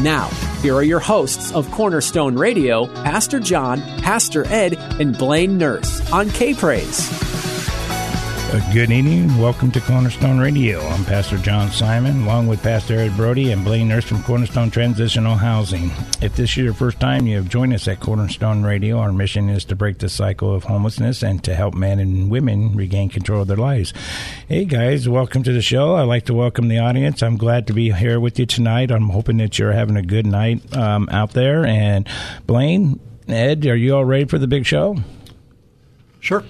Now, here are your hosts of Cornerstone Radio, Pastor John, Pastor Ed, and Blaine Nurse on K Praise. Uh, good evening. Welcome to Cornerstone Radio. I'm Pastor John Simon, along with Pastor Ed Brody and Blaine Nurse from Cornerstone Transitional Housing. If this is your first time you have joined us at Cornerstone Radio, our mission is to break the cycle of homelessness and to help men and women regain control of their lives. Hey guys, welcome to the show. I'd like to welcome the audience. I'm glad to be here with you tonight. I'm hoping that you're having a good night um, out there. And Blaine, Ed, are you all ready for the big show? Sure.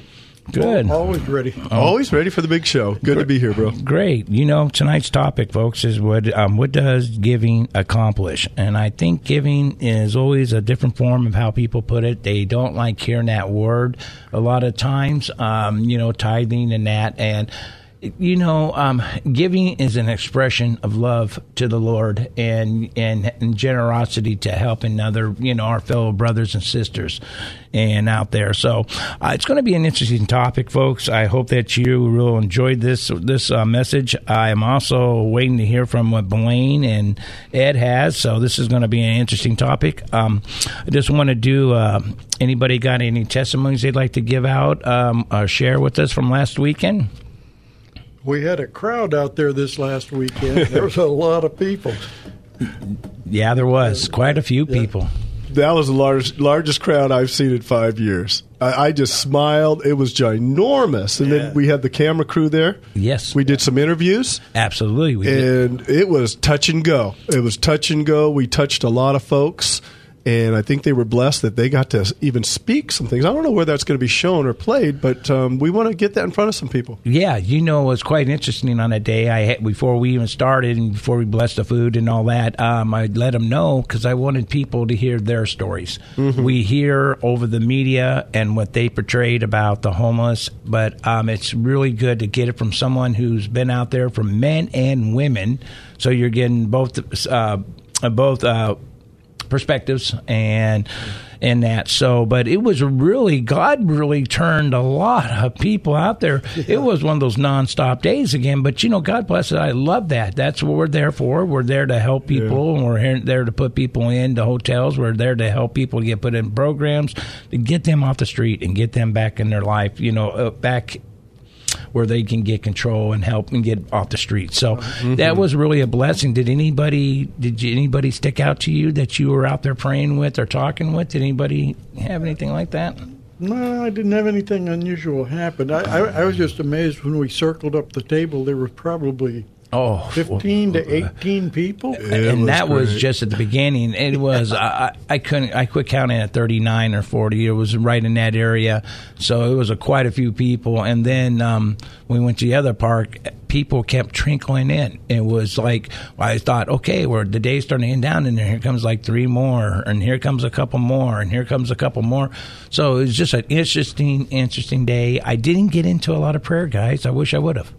Good. Always ready. Always ready for the big show. Good to be here, bro. Great. You know, tonight's topic, folks, is what um, what does giving accomplish? And I think giving is always a different form of how people put it. They don't like hearing that word a lot of times. Um, you know, tithing and that and. You know, um, giving is an expression of love to the Lord and, and and generosity to helping other, you know, our fellow brothers and sisters, and out there. So uh, it's going to be an interesting topic, folks. I hope that you will enjoy this this uh, message. I am also waiting to hear from what Blaine and Ed has. So this is going to be an interesting topic. Um, I just want to do. Uh, anybody got any testimonies they'd like to give out um, or share with us from last weekend? We had a crowd out there this last weekend. There was a lot of people. Yeah, there was quite a few people. That was the largest largest crowd I've seen in five years. I, I just smiled. It was ginormous, and Yeah. then we had the camera crew there. Yes, We did some interviews, absolutely. We did. and it was touch and go. It was touch and go. We touched a lot of folks, and I think they were blessed that they got to even speak some things. I don't know where that's going to be shown or played, but um, we want to get that in front of some people. Yeah, you know, it was quite interesting on that day. I had, before we even started and before we blessed the food and all that, um, I let them know because I wanted people to hear their stories. We hear over the media and what they portrayed about the homeless, but um, it's really good to get it from someone who's been out there, from men and women. So you're getting both, uh, both. Uh, perspectives and and that. So but it was really god really turned a lot of people out there. It was one of those nonstop days again but you know god bless it. I love that. That's what we're there for. We're there to help people and we're here, there to put people into hotels. We're there to help people get put in programs to get them off the street and get them back in their life you know uh, back where they can get control and help and get off the street. So mm-hmm. that was really a blessing. Did anybody did you, anybody stick out to you that you were out there praying with or talking with? Did anybody have anything like that? No, I didn't have anything unusual happen. I, I, I was just amazed when we circled up the table. There were probably Oh, 15 to 18 people. and was that was just at the beginning. It was I, I I couldn't I quit counting at thirty nine or forty. It was right in that area, so it was a, quite a few people. And then um, we went to the other park. People kept trickling in. It was like I thought, okay, we're the day's starting to end down, and here comes like three more, and here comes a couple more, and here comes a couple more. So it was just an interesting, interesting day. I didn't get into a lot of prayer, guys. I wish I would have.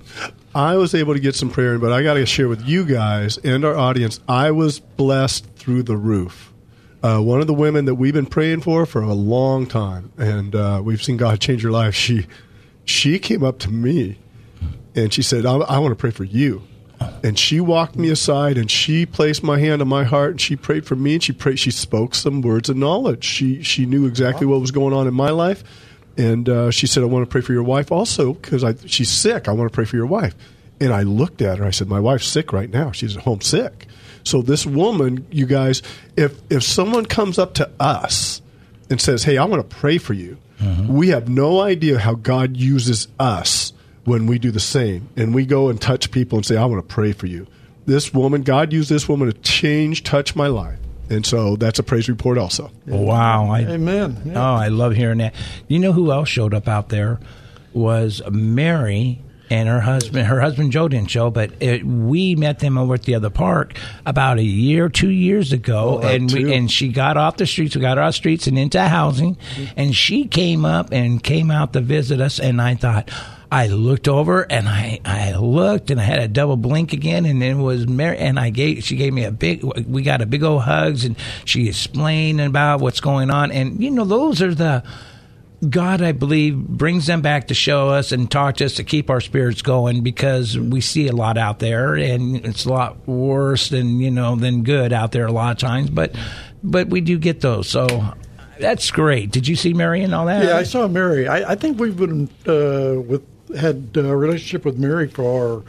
I was able to get some prayer in, but I got to share with you guys and our audience. I was blessed through the roof. Uh, one of the women that we've been praying for for a long time, and uh, we've seen God change her life. She she came up to me and she said, "I, I want to pray for you." And she walked me aside and she placed my hand on my heart and she prayed for me and she prayed. She spoke some words of knowledge. She she knew exactly what was going on in my life, and uh, she said, "I want to pray for your wife also because she's sick. I want to pray for your wife." And I looked at her. I said, "My wife's sick right now. She's at home sick." So this woman, you guys, if if someone comes up to us and says, "Hey, I want to pray for you," we have no idea how God uses us when we do the same, and we go and touch people and say, "I want to pray for you." This woman, God used this woman to change, touch my life, and so that's a praise report also. Wow. I, Amen. Yeah. Oh, I love hearing that. You know who else showed up out there was Mary and her husband. Her husband Joe didn't show, but it, we met them over at the other park about a year, two years ago, Oh, and we, and she got off the streets. We got her off the streets and into housing, and she came up and came out to visit us. And I thought. I looked over and I, I looked and I had a double blink again and it was Mary and I gave she gave me a big we got a big old hugs and she explained about what's going on and you know those are the God, I believe, brings them back to show us and talk to us to keep our spirits going because we see a lot out there and it's a lot worse than you know than good out there a lot of times. But but we do get those, so that's great. Did you see Mary and all that? Yeah, I saw Mary. I, I think we've been uh, with had a relationship with Mary for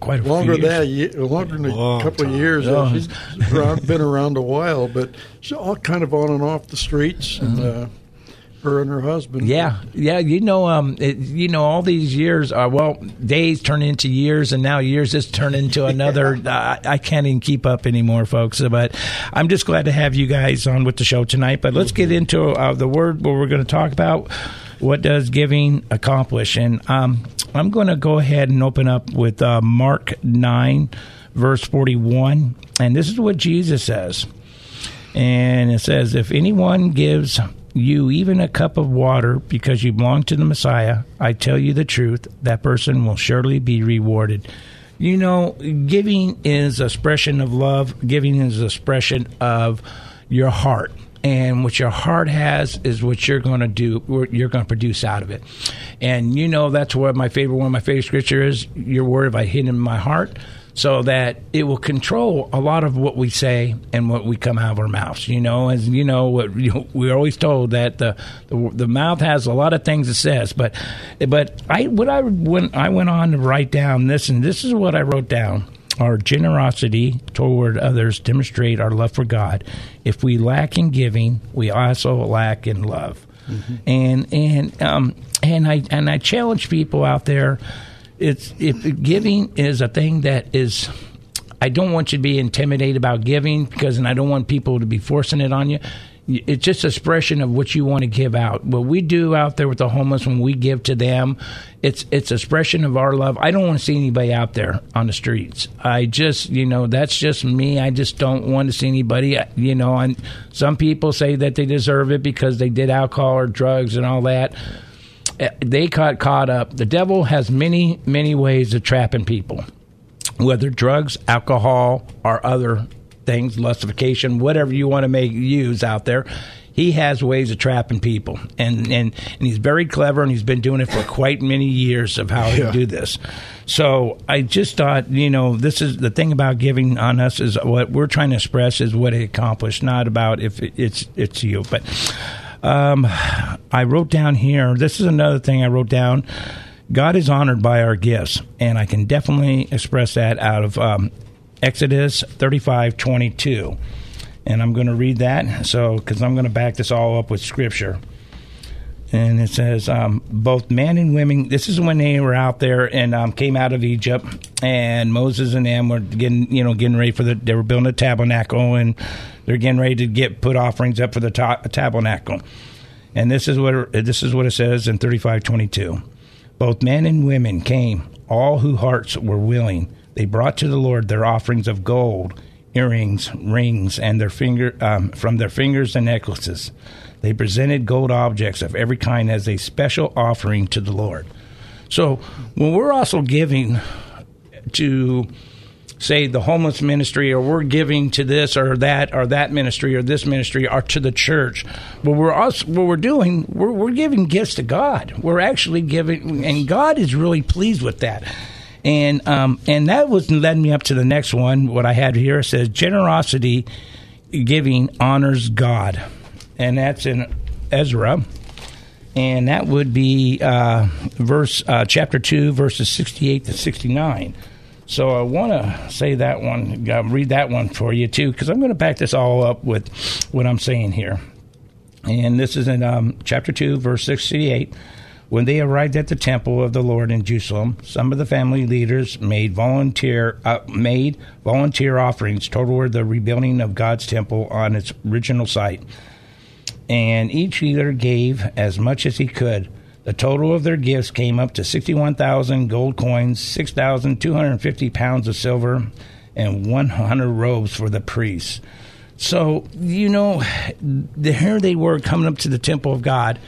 Quite a few longer years. than a ye- longer than a Long couple of years. Uh, she's around, been around a while, but she's all kind of on and off the streets, and uh, her and her husband. Yeah, yeah. You know, um, it, you know, all these years, uh, well, days turn into years, and now years just turn into another. uh, I can't even keep up anymore, folks. But I'm just glad to have you guys on with the show tonight. But let's get into uh, the word what we're going to talk about. What does giving accomplish? And um, I'm going to go ahead and open up with uh, Mark nine, verse forty-one, and this is what Jesus says. And it says, If anyone gives you even a cup of water because you belong to the Messiah, I tell you the truth, that person will surely be rewarded. You know, giving is expression of love, giving is expression of your heart. And what your heart has is what you're going to do, what you're going to produce out of it. And you know, that's what my favorite, one of my favorite scripture is, your word have I hidden in my heart so that it will control a lot of what we say and what we come out of our mouths. You know, as you know, what we're always told that the, the the mouth has a lot of things it says. But but I what I when I went on to write down this, and this is what I wrote down. Our generosity toward others demonstrate our love for God. If we lack in giving, we also lack in love. And and um and I and I challenge people out there it's if giving is a thing that is I don't want you to be intimidated about giving because and I don't want people to be forcing it on you. It's just expression of what you want to give out. What we do out there with the homeless when we give to them, it's it's expression of our love. I don't want to see anybody out there on the streets. I just you know that's just me. I just don't want to see anybody. You know, and some people say that they deserve it because they did alcohol or drugs and all that eh, they got caught up. The devil has many, many ways of trapping people, whether drugs, alcohol, or other things, lustification, whatever you want to make use out there. He has ways of trapping people, and, and, and he's very clever, and he's been doing it for quite many years of how Yeah. to do this. So I just thought, you know, this is the thing about giving on us is what we're trying to express is what it accomplished, not about if it's it's you, but. Um, I wrote down here. This is another thing I wrote down. God is honored by our gifts, and I can definitely express that out of um, Exodus thirty-five twenty-two. And I'm going to read that, so because I'm going to back this all up with scripture. And it says, um, both men and women. This is when they were out there and um, came out of Egypt, and Moses and them were getting, you know, getting ready for the. They were building a tabernacle, and they're getting ready to get put offerings up for the ta- tabernacle. And this is what this is what it says in thirty five twenty two. Both men and women came, all whose hearts were willing. They brought to the Lord their offerings of gold, earrings, rings, and their finger um, from their fingers and necklaces. They presented gold objects of every kind as a special offering to the Lord. So when we're also giving to say the homeless ministry or we're giving to this or that or that ministry or this ministry or to the church what we're also what we're doing we're, we're giving gifts to god we're actually giving and god is really pleased with that and um and that was led me up to the next one what i had here says generosity giving honors god and that's in ezra and that would be uh, verse uh, chapter two, verses sixty-eight to sixty-nine. So I want to say that one, uh, read that one for you too, because I'm going to back this all up with what I'm saying here. And this is in um, chapter 2, verse 68. When they arrived at the temple of the Lord in Jerusalem, some of the family leaders made volunteer uh, made volunteer offerings toward the rebuilding of God's temple on its original site. And each leader gave as much as he could. The total of their gifts came up to 61,000 gold coins, 6,250 pounds of silver, and 100 robes for the priests. So, you know, here they were coming up to the temple of God,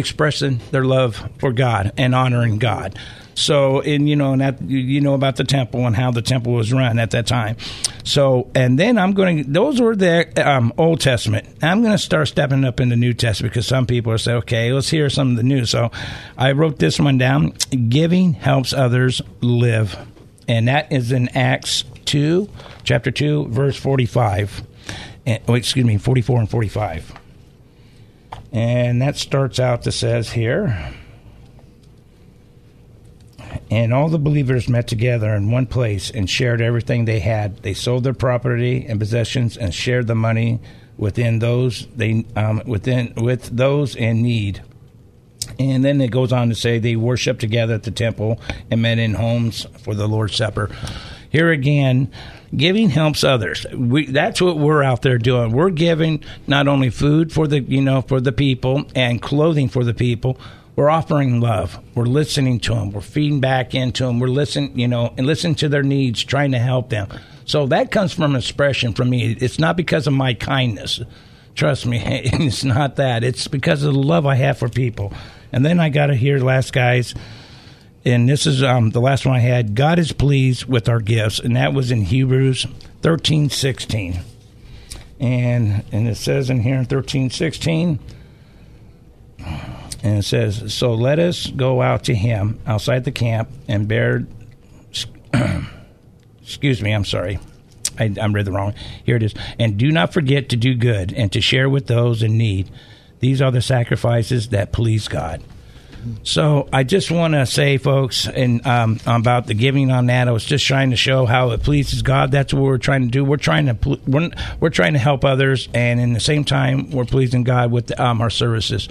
expressing their love for God and honoring God. So, and you know, and that you know about the temple and how the temple was run at that time. So, and then I'm going to, those were the um, Old Testament. I'm going to start stepping up in the New Testament because some people are saying, okay, let's hear some of the new. So I wrote this one down Giving helps others live. And that is in Acts 2, chapter 2, verse 45. And, oh, excuse me, 44 and 45. And that starts out that says here, and all the believers met together in one place and shared everything they had. They sold their property and possessions and shared the money within those they um, within with those in need. And then it goes on to say they worshiped together at the temple and met in homes for the Lord's Supper. Here again, giving helps others. We, that's what we're out there doing. We're giving not only food for the you know for the people and clothing for the people, we're offering love. We're listening to them. We're feeding back into them. We're listening, you know, and listening to their needs, trying to help them. So that comes from expression from me. It's not because of my kindness. Trust me, it's not that. It's because of the love I have for people. And then I got to hear last guys, and this is um, the last one I had. God is pleased with our gifts, and that was in Hebrews thirteen sixteen. And and it says in here in thirteen sixteen and it says, So let us go out to him outside the camp and bear. excuse me, I'm sorry. I, I'm read the wrong. Here it is. And do not forget to do good and to share with those in need. These are the sacrifices that please God. So I just want to say, folks, and um, about the giving on that, I was just trying to show how it pleases God. That's what we're trying to do. We're trying to we're, we're trying to help others, and in the same time, we're pleasing God with um, our services.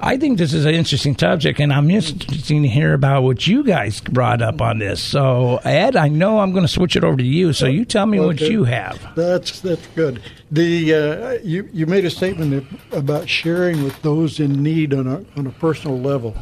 I think this is an interesting subject, and I'm interested to hear about what you guys brought up on this. So, Ed, I know I'm going to switch it over to you. So, you tell me okay. what you have. That's that's good. The uh, you you made a statement about sharing with those in need on a on a personal level,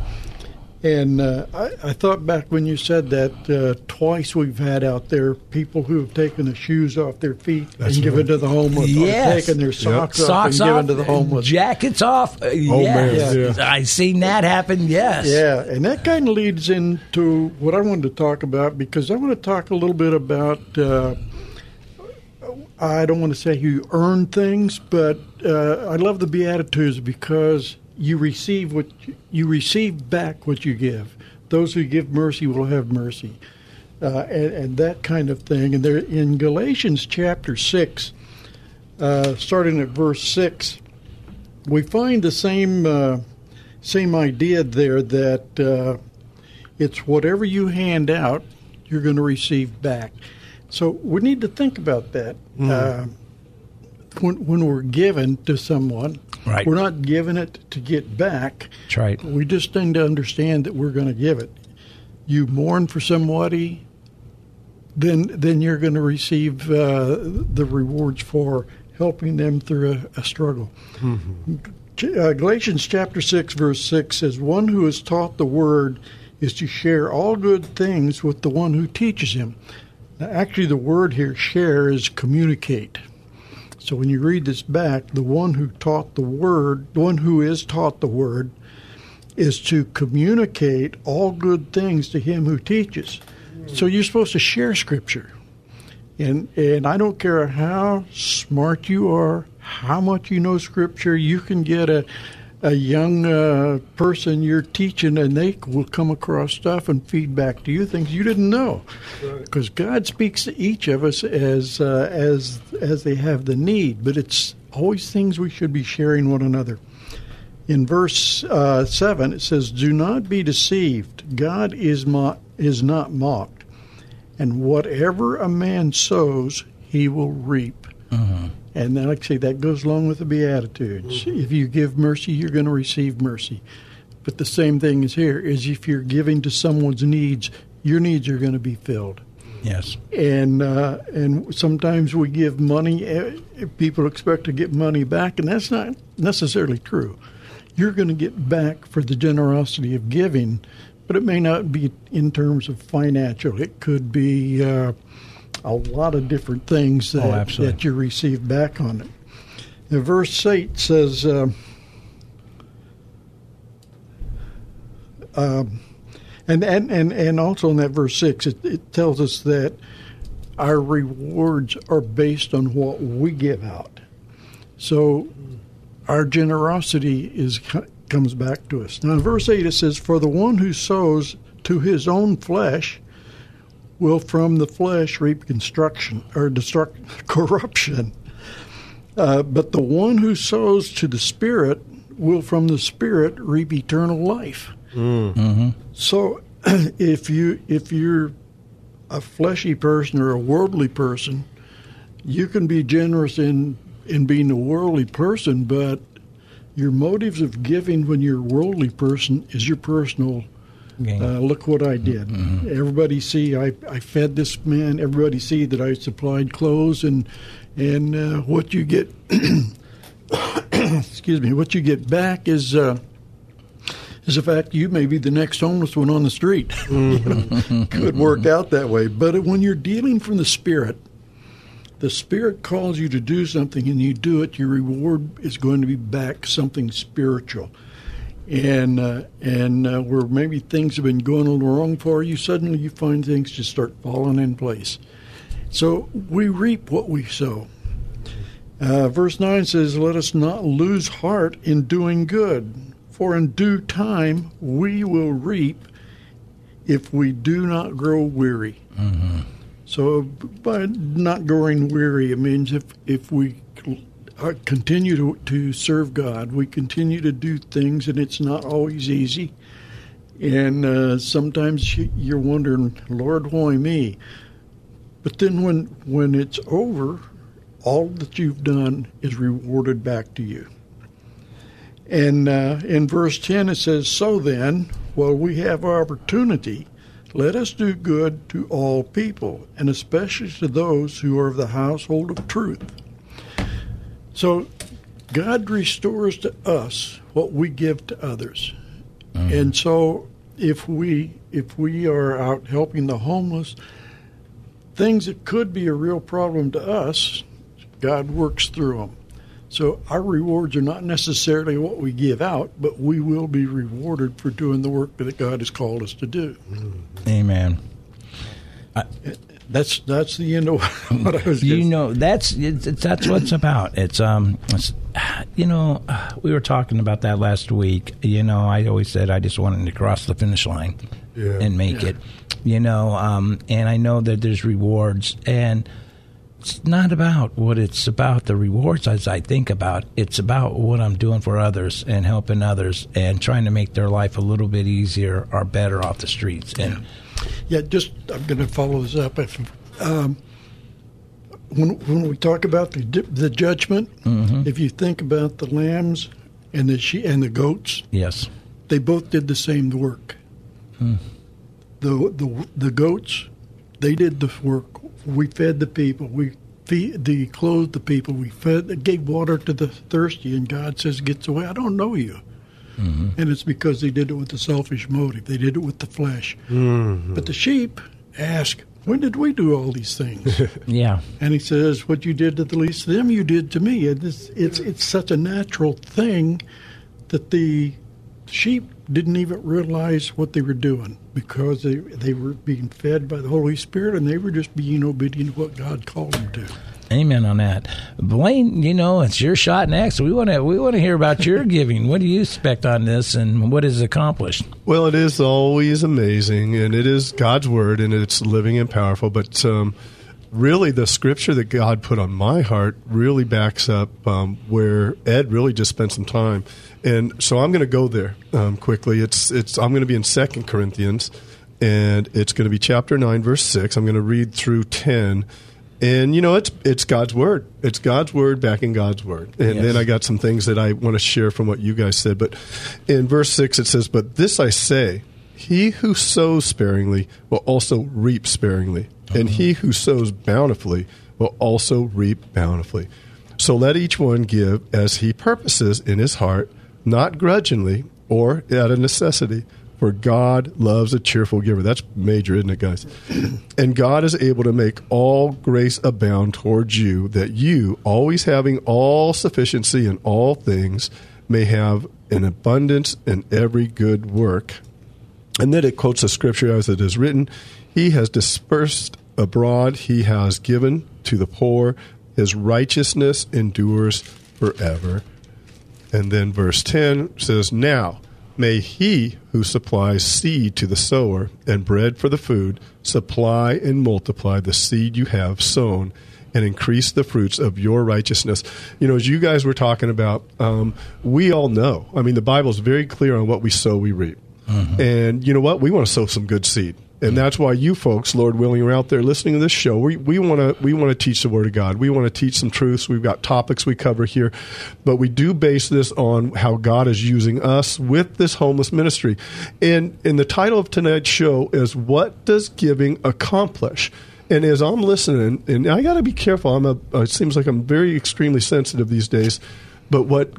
and uh, I, I, thought back when you said that uh, twice we've had out there people who have taken the shoes off their feet That's and right. given to the homeless, yes. or taken their socks yep. off socks and off, given to the homeless, jackets off. Uh, oh yes. man, yeah. I've seen that happen. Yes, yeah, and that kind of leads into what I wanted to talk about because I want to talk a little bit about. Uh, I don't want to say you earn things, but uh, I love the Beatitudes because you receive what you receive back what you give. Those who give mercy will have mercy, uh, and, and, that kind of thing. And there in Galatians chapter six, uh, starting at verse six, we find the same uh, same idea there that uh, it's whatever you hand out, you're going to receive back. So we need to think about that. Mm. When, when we're given to someone, Right. We're not giving it to get back. That's right. We just need to understand that we're going to give it. You mourn for somebody, then then you're going to receive uh, the rewards for helping them through a, a struggle. Mm-hmm. Uh, Galatians chapter six verse six says, "One who is taught the word is to share all good things with the one who teaches him." Now, actually, the word here "share" is communicate. So when you read this back, the one who taught the word, the one who is taught the word, is to communicate all good things to him who teaches. So you're supposed to share scripture. And and I don't care how smart you are, how much you know scripture, you can get a a young uh, person you're teaching, and they will come across stuff and feedback to you things you didn't know, because right. God speaks to each of us as uh, as as they have the need. But it's always things we should be sharing one another. In verse uh, 7, it says, Do not be deceived. God is, mo- is not mocked. And whatever a man sows, he will reap. And then, like I say, that goes along with the Beatitudes. If you give mercy, you're going to receive mercy. But the same thing is here: is if you're giving to someone's needs, your needs are going to be filled. Yes. And uh, and sometimes we give money. eh, People expect to get money back, and that's not necessarily true. You're going to get back for the generosity of giving, but it may not be in terms of financial. It could be uh, a lot of different things that, absolutely. that you receive back on it. Now, verse 8 says, uh, um, and, and, and, and also in that verse 6, it, it tells us that our rewards are based on what we give out. So our generosity is comes back to us. Now, in verse 8, it says, For the one who sows to his own flesh will from the flesh reap construction or destruct, corruption. Uh, but the one who sows to the Spirit will from the Spirit reap eternal life. So, if you if you're a fleshy person or a worldly person, you can be generous in in being a worldly person, but your motives of giving when you're a worldly person is your personal. Gain. Uh, look what I did. Everybody see I, I fed this man. Everybody see that I supplied clothes and and uh, what you get. excuse me. What you get back is. Uh, is the fact you may be the next homeless one on the street. You know, could work out that way. But when you're dealing from the Spirit, the Spirit calls you to do something and you do it, your reward is going to be back something spiritual. And uh, and uh, where maybe things have been going a little wrong for you, suddenly you find things just start falling in place. So we reap what we sow. Uh, verse 9 says, Let us not lose heart in doing good, for in due time we will reap if we do not grow weary. So by not growing weary, it means if if we continue to, to serve God, we continue to do things, and it's not always easy. And uh, sometimes you- you're wondering, Lord, why me? But then when when it's over, all that you've done is rewarded back to you. And uh, in verse 10 it says, So then, while we have opportunity, let us do good to all people, and especially to those who are of the household of truth. So God restores to us what we give to others. Mm-hmm. And so if we if we are out helping the homeless, things that could be a real problem to us, God works through them. So our rewards are not necessarily what we give out, but we will be rewarded for doing the work that God has called us to do. Amen. That's that's the end of what I was. You gonna- know, that's it's, it's, that's what it's about. It's um, it's, you know, we were talking about that last week. You know, I always said I just wanted to cross the finish line Yeah. and make it. You know, um, and I know that there's rewards, and it's not about what it's about the rewards as I think about. It's about what I'm doing for others and helping others and trying to make their life a little bit easier or better off the streets. And Yeah, just I'm going to follow this up. If um, when when we talk about the the judgment, if you think about the lambs and the she and the goats, yes, they both did the same work. The the the goats, they did the work. We fed the people. We feed, the clothed the people. We fed, gave water to the thirsty. And God says, "Gets away. I don't know you." Mm-hmm. And it's because they did it with a selfish motive. They did it with the flesh. Mm-hmm. But the sheep ask, "When did we do all these things?" yeah, And he says, "What you did to the least of them, you did to me." It's it's, it's such a natural thing that the sheep didn't even realize what they were doing because they they were being fed by the Holy Spirit and they were just being obedient to what God called them to. Amen on that, Blaine. You know it's your shot next. We want to we want to hear about your giving. What do you expect on this, and what is accomplished? Well, it is always amazing, and it is God's word, and it's living and powerful. But um, really, the scripture that God put on my heart really backs up um, where Ed really just spent some time, and so I'm going to go there um, quickly. It's it's I'm going to be in Second Corinthians, and it's going to be chapter nine, verse six. I'm going to read through ten. And you know it's it's God's word. It's God's word backing God's word. And Yes. then I got some things that I want to share from what you guys said. But in verse six it says, "But this I say: He who sows sparingly will also reap sparingly, and he who sows bountifully will also reap bountifully. So let each one give as he purposes in his heart, not grudgingly or out of necessity." For God loves a cheerful giver. That's major, isn't it, guys? And God is able to make all grace abound towards you, that you, always having all sufficiency in all things, may have an abundance in every good work. And then it quotes the scripture as it is written He has dispersed abroad, He has given to the poor, His righteousness endures forever. And then verse 10 says, Now may he who supplies seed to the sower and bread for the food supply and multiply the seed you have sown and increase the fruits of your righteousness. You know, as you guys were talking about, um, we all know. I mean, the Bible is very clear on what we sow, we reap. And you know what? We want to sow some good seed. And that's why you folks, Lord willing, are out there listening to this show. We, we want to we want to teach the Word of God. We want to teach some truths. We've got topics we cover here, but we do base this on how God is using us with this homeless ministry. And and the title of tonight's show is "What Does Giving Accomplish?" And as I'm listening, and I got to be careful. I'm a. Uh, it seems like I'm very extremely sensitive these days, but what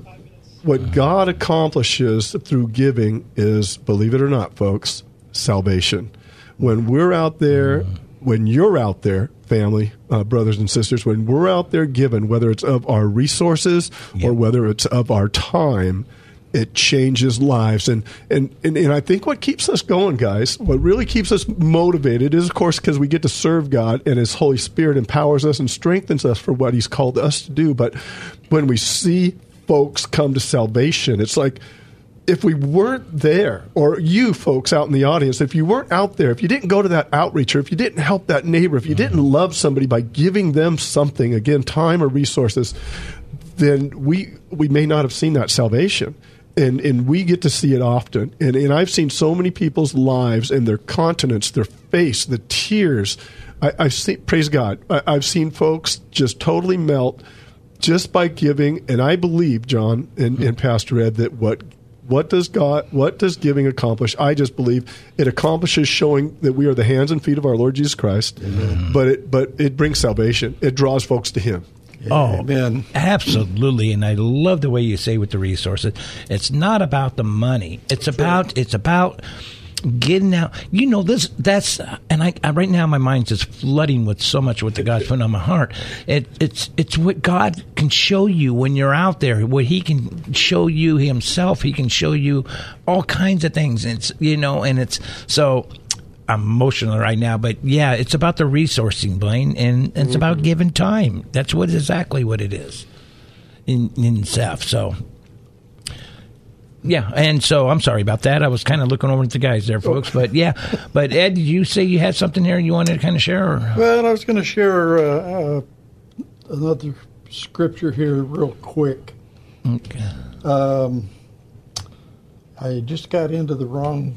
what God accomplishes through giving is, believe it or not, folks, salvation. When we're out there, when you're out there, family, uh, brothers and sisters, when we're out there giving, whether it's of our resources or whether it's of our time, it changes lives. And, and, and, and I think what keeps us going, guys, what really keeps us motivated is, of course, because we get to serve God and His Holy Spirit empowers us and strengthens us for what He's called us to do. But when we see folks come to salvation, it's like, if we weren't there, or you folks out in the audience, if you weren't out there, if you didn't go to that outreach, or if you didn't help that neighbor, if you didn't mm-hmm. love somebody by giving them something, again, time or resources, then we we may not have seen that salvation. And, and we get to see it often. And, and I've seen so many people's lives and their countenance, their face, the tears. I, I've seen, praise God, I, I've seen folks just totally melt just by giving. And I believe, John and, hmm. and Pastor Ed, that what what does God, what does giving accomplish? I just believe it accomplishes showing that we are the hands and feet of our Lord Jesus Christ. But it, but it brings salvation. It draws folks to Him. Oh, Amen. absolutely, and I love the way you say with the resources. It's not about the money. It's about it's about getting out. You know this. That's and I, I right now my mind's just flooding with so much what the God's putting on my heart. It, it's it's what God can show you when you're out there. What He can show you Himself. He can show you all kinds of things. It's you know, and it's so. I'm emotional right now, but yeah, it's about the resourcing, Blaine, and it's about mm-hmm. giving time. That's what exactly what it is in in Seth. So yeah, and so I'm sorry about that. I was kind of looking over at the guys there, folks. But yeah, but Ed, did you say you had something here you wanted to kind of share? Or? Well, I was going to share uh, uh, another scripture here real quick. Okay. Um, I just got into the wrong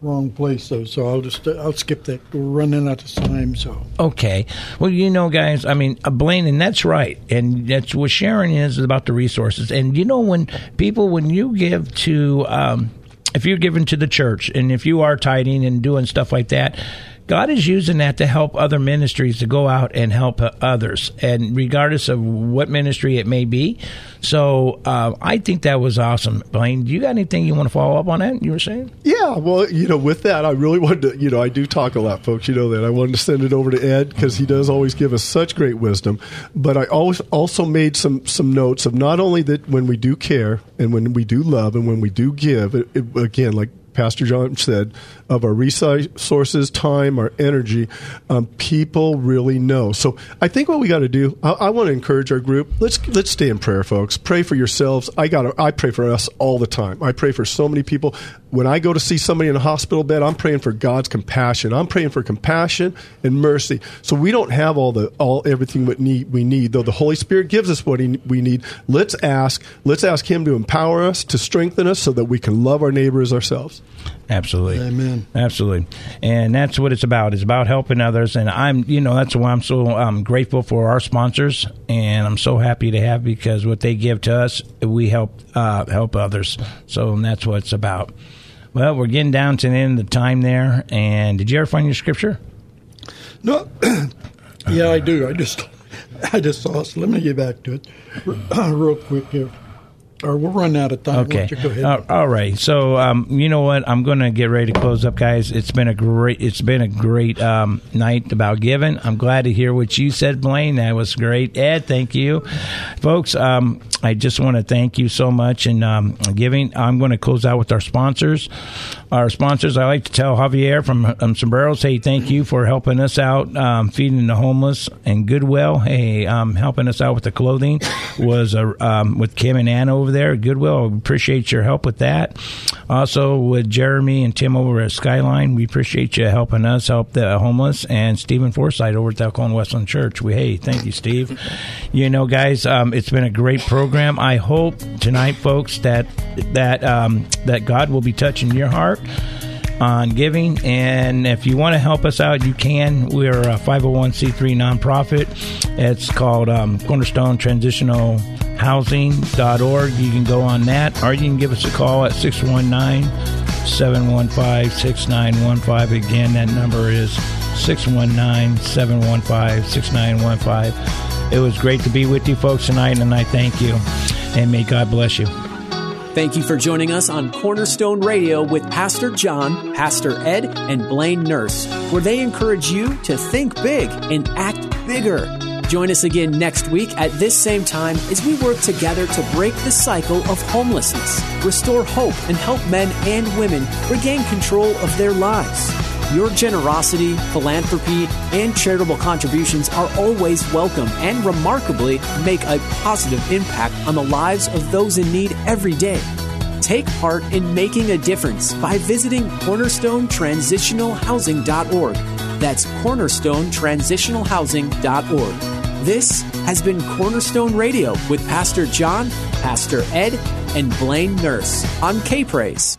wrong place though, so I'll just I'll skip that. We're running out of time, so Okay. Well, you know, guys, I mean, uh, Blaine, and that's right. And that's what Sharon is about the resources. And, you know, when people, when you give to, um, if you're giving to the church and if you are tithing and doing stuff like that, God is using that to help other ministries to go out and help uh, others, and regardless of what ministry it may be. So uh, I think that was awesome, Blaine. Do you got anything you want to follow up on that? You were saying? Yeah, well, you know, with that, I really wanted to, you know, I do talk a lot, folks. You know that. I wanted to send it over to Ed because he does always give us such great wisdom. But I always also made some some notes of not only that when we do care and when we do love and when we do give, it, it, again, like Pastor John said, of our resources, time, our energy, um, people really know. So I think what we got to do, I, I want to encourage our group. Let's let's stay in prayer, folks. Pray for yourselves. I got I pray for us all the time. I pray for so many people. When I go to see somebody in a hospital bed, I'm praying for God's compassion. I'm praying for compassion and mercy. So we don't have all the all everything we need. We need though the Holy Spirit gives us what he, we need. Let's ask. Let's ask Him to empower us, to strengthen us, so that we can love our neighbors ourselves. Absolutely. Amen. Absolutely. And that's what it's about. It's about helping others. And I'm, you know, that's why I'm so um, grateful for our sponsors. And I'm so happy to have because what they give to us, we help uh, help others. So that's what it's about. Well, we're getting down to the end of the time there. And did you ever find your scripture? No, yeah, I do. I just, I just saw. So let me get back to it real quick here. Or we'll run out of time. Okay. go ahead. Uh, all right. So, um, you know what? I'm going to get ready to close up, guys. It's been a great. It's been a great um, night about giving. I'm glad to hear what you said, Blaine. That was great. Ed, thank you, folks. Um, I just want to thank you so much and um, giving. I'm going to close out with our sponsors. Our sponsors. I like to tell Javier from um, Sombreros, hey, thank you for helping us out, um, feeding the homeless, and Goodwill, hey, um, helping us out with the clothing was uh, with Kim and Ann over there Goodwill. Appreciate your help with that. Also with Jeremy and Tim over at Skyline, we appreciate you helping us help the homeless, and Stephen Forsythe over at the Elkhorn Westland Church. We hey, thank you, Steve. You know, guys, um, it's been a great program. I hope tonight, folks, that that um, that God will be touching your heart on giving. And if you want to help us out, you can. We're a 501c3 nonprofit. It's called um, Cornerstone Transitional Housing.org. You can go on that, or you can give us a call at 619 715 6915. Again, that number is 619 715 6915. It was great to be with you folks tonight, and I thank you. And may God bless you. Thank you for joining us on Cornerstone Radio with Pastor John, Pastor Ed, and Blaine Nurse, where they encourage you to think big and act bigger. Join us again next week at this same time as we work together to break the cycle of homelessness, restore hope, and help men and women regain control of their lives. Your generosity, philanthropy, and charitable contributions are always welcome and remarkably make a positive impact on the lives of those in need every day. Take part in making a difference by visiting cornerstonetransitionalhousing.org. That's cornerstonetransitionalhousing.org. This has been Cornerstone Radio with Pastor John, Pastor Ed, and Blaine Nurse on K Praise.